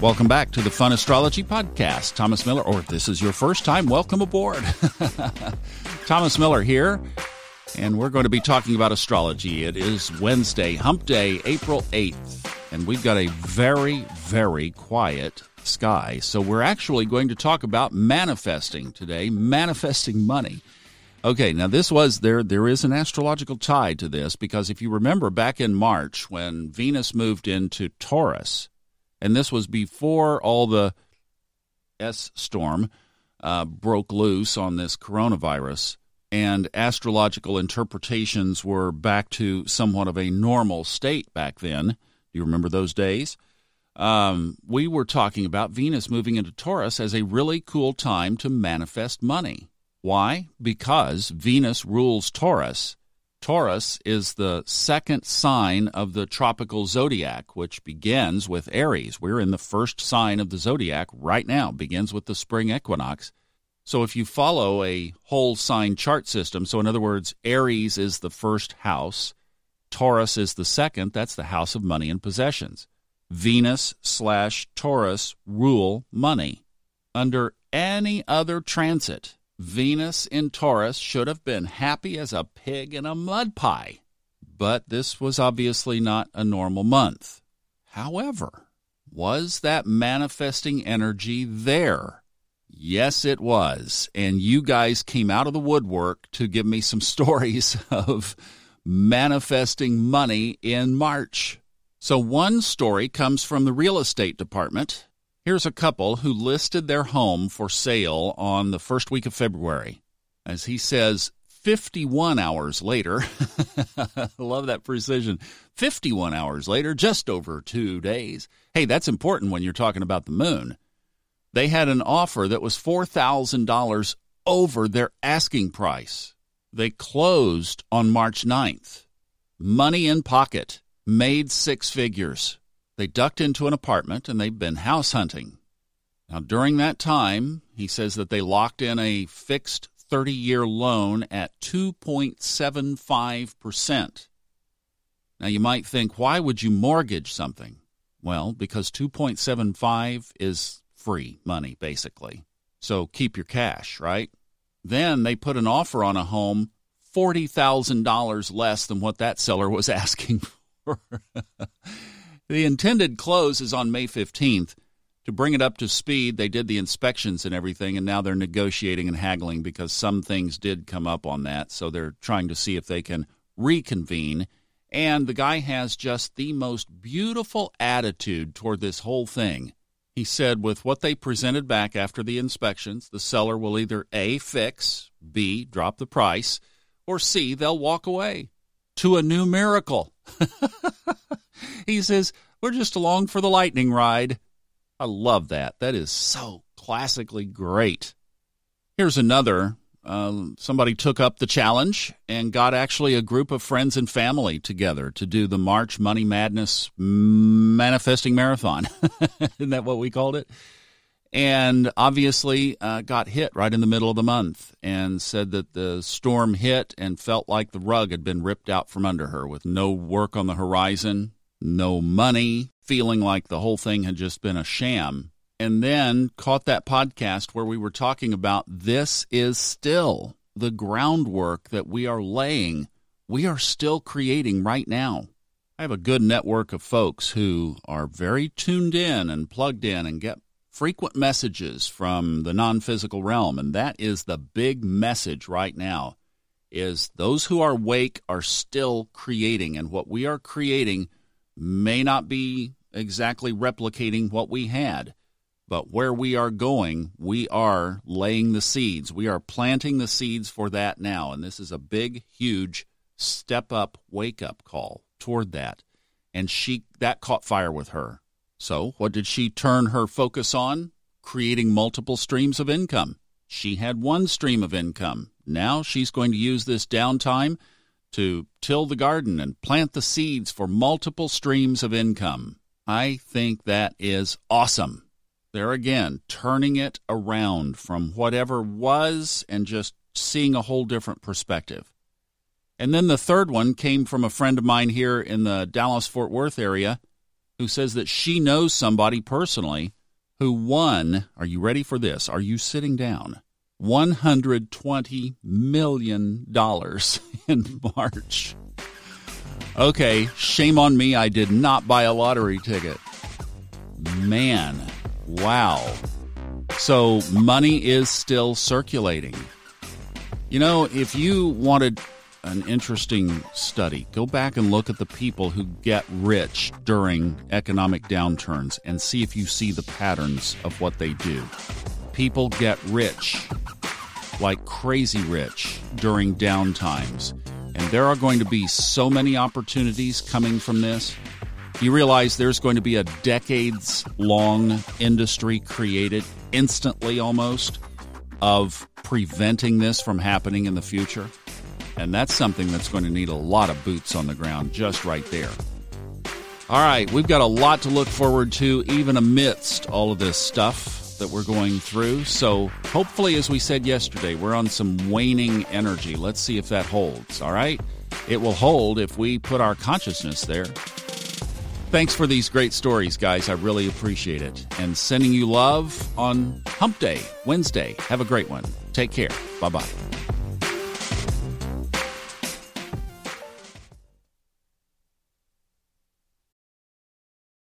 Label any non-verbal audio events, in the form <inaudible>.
Welcome back to the Fun Astrology Podcast. Thomas Miller, or if this is your first time, welcome aboard. <laughs> Thomas Miller here, and we're going to be talking about astrology. It is Wednesday, Hump Day, April 8th, and we've got a very, very quiet sky. So we're actually going to talk about manifesting today, manifesting money. Okay, now this was there there is an astrological tie to this because if you remember back in March when Venus moved into Taurus, and this was before all the S storm uh, broke loose on this coronavirus, and astrological interpretations were back to somewhat of a normal state back then. Do you remember those days? Um, we were talking about Venus moving into Taurus as a really cool time to manifest money. Why? Because Venus rules Taurus. Taurus is the second sign of the tropical zodiac, which begins with Aries. We're in the first sign of the zodiac right now, begins with the spring equinox. So if you follow a whole sign chart system, so in other words, Aries is the first house, Taurus is the second, that's the house of money and possessions. Venus slash Taurus rule money. Under any other transit, Venus in Taurus should have been happy as a pig in a mud pie. But this was obviously not a normal month. However, was that manifesting energy there? Yes, it was. And you guys came out of the woodwork to give me some <laughs> stories of manifesting money in March. So, one story comes from the real estate department Here's a couple who listed their home for sale on the first week of February. As he says, 51 hours later, <laughs> love that precision. 51 hours later, just over two days. Hey, that's important when you're talking about the moon. They had an offer that was $4,000 over their asking price. They closed on March 9th. Money in pocket, made six figures. They ducked into an apartment and they've been house hunting. Now, during that time, he says that they locked in a fixed 30 year loan at 2.75%. Now, you might think, why would you mortgage something? Well, because 2.75 is free money, basically. So keep your cash, right? Then they put an offer on a home $40,000 less than what that seller was <laughs> asking for. The intended close is on May 15th. To bring it up to speed, they did the inspections and everything, and now they're negotiating and haggling because some things did come up on that. So they're trying to see if they can reconvene. And the guy has just the most beautiful attitude toward this whole thing. He said, with what they presented back after the inspections, the seller will either A, fix, B, drop the price, or C, they'll walk away to a new miracle. <laughs> he says, We're just along for the lightning ride. I love that. That is so classically great. Here's another. Uh, somebody took up the challenge and got actually a group of friends and family together to do the March Money Madness Manifesting Marathon. <laughs> Isn't that what we called it? and obviously uh, got hit right in the middle of the month and said that the storm hit and felt like the rug had been ripped out from under her with no work on the horizon, no money, feeling like the whole thing had just been a sham. And then caught that podcast where we were talking about this is still the groundwork that we are laying, we are still creating right now. I have a good network of folks who are very tuned in and plugged in and get frequent messages from the non-physical realm and that is the big message right now is those who are awake are still creating and what we are creating may not be exactly replicating what we had but where we are going we are laying the seeds we are planting the seeds for that now and this is a big huge step up wake up call toward that and she that caught fire with her so, what did she turn her focus on? Creating multiple streams of income. She had one stream of income. Now she's going to use this downtime to till the garden and plant the seeds for multiple streams of income. I think that is awesome. There again, turning it around from whatever was and just seeing a whole different perspective. And then the third one came from a friend of mine here in the Dallas Fort Worth area who says that she knows somebody personally who won. Are you ready for this? Are you sitting down? $120 million <laughs> in March. Okay, shame on me. I did not buy a lottery ticket. Man, wow. So money is still circulating. You know, if you wanted an interesting study, go back and look at the people who get rich during economic downturns and see if you see the patterns of what they do. People get rich like crazy rich during downtimes. And there are going to be so many opportunities coming from this. You realize there's going to be a decades long industry created instantly almost of preventing this from happening in the future. And that's something that's going to need a lot of boots on the ground just right there. All right, we've got a lot to look forward to, even amidst all of this stuff that we're going through. So, hopefully, as we said yesterday, we're on some waning energy. Let's see if that holds. All right? It will hold if we put our consciousness there. Thanks for these great stories, guys. I really appreciate it. And sending you love on Hump Day, Wednesday. Have a great one. Take care. Bye bye.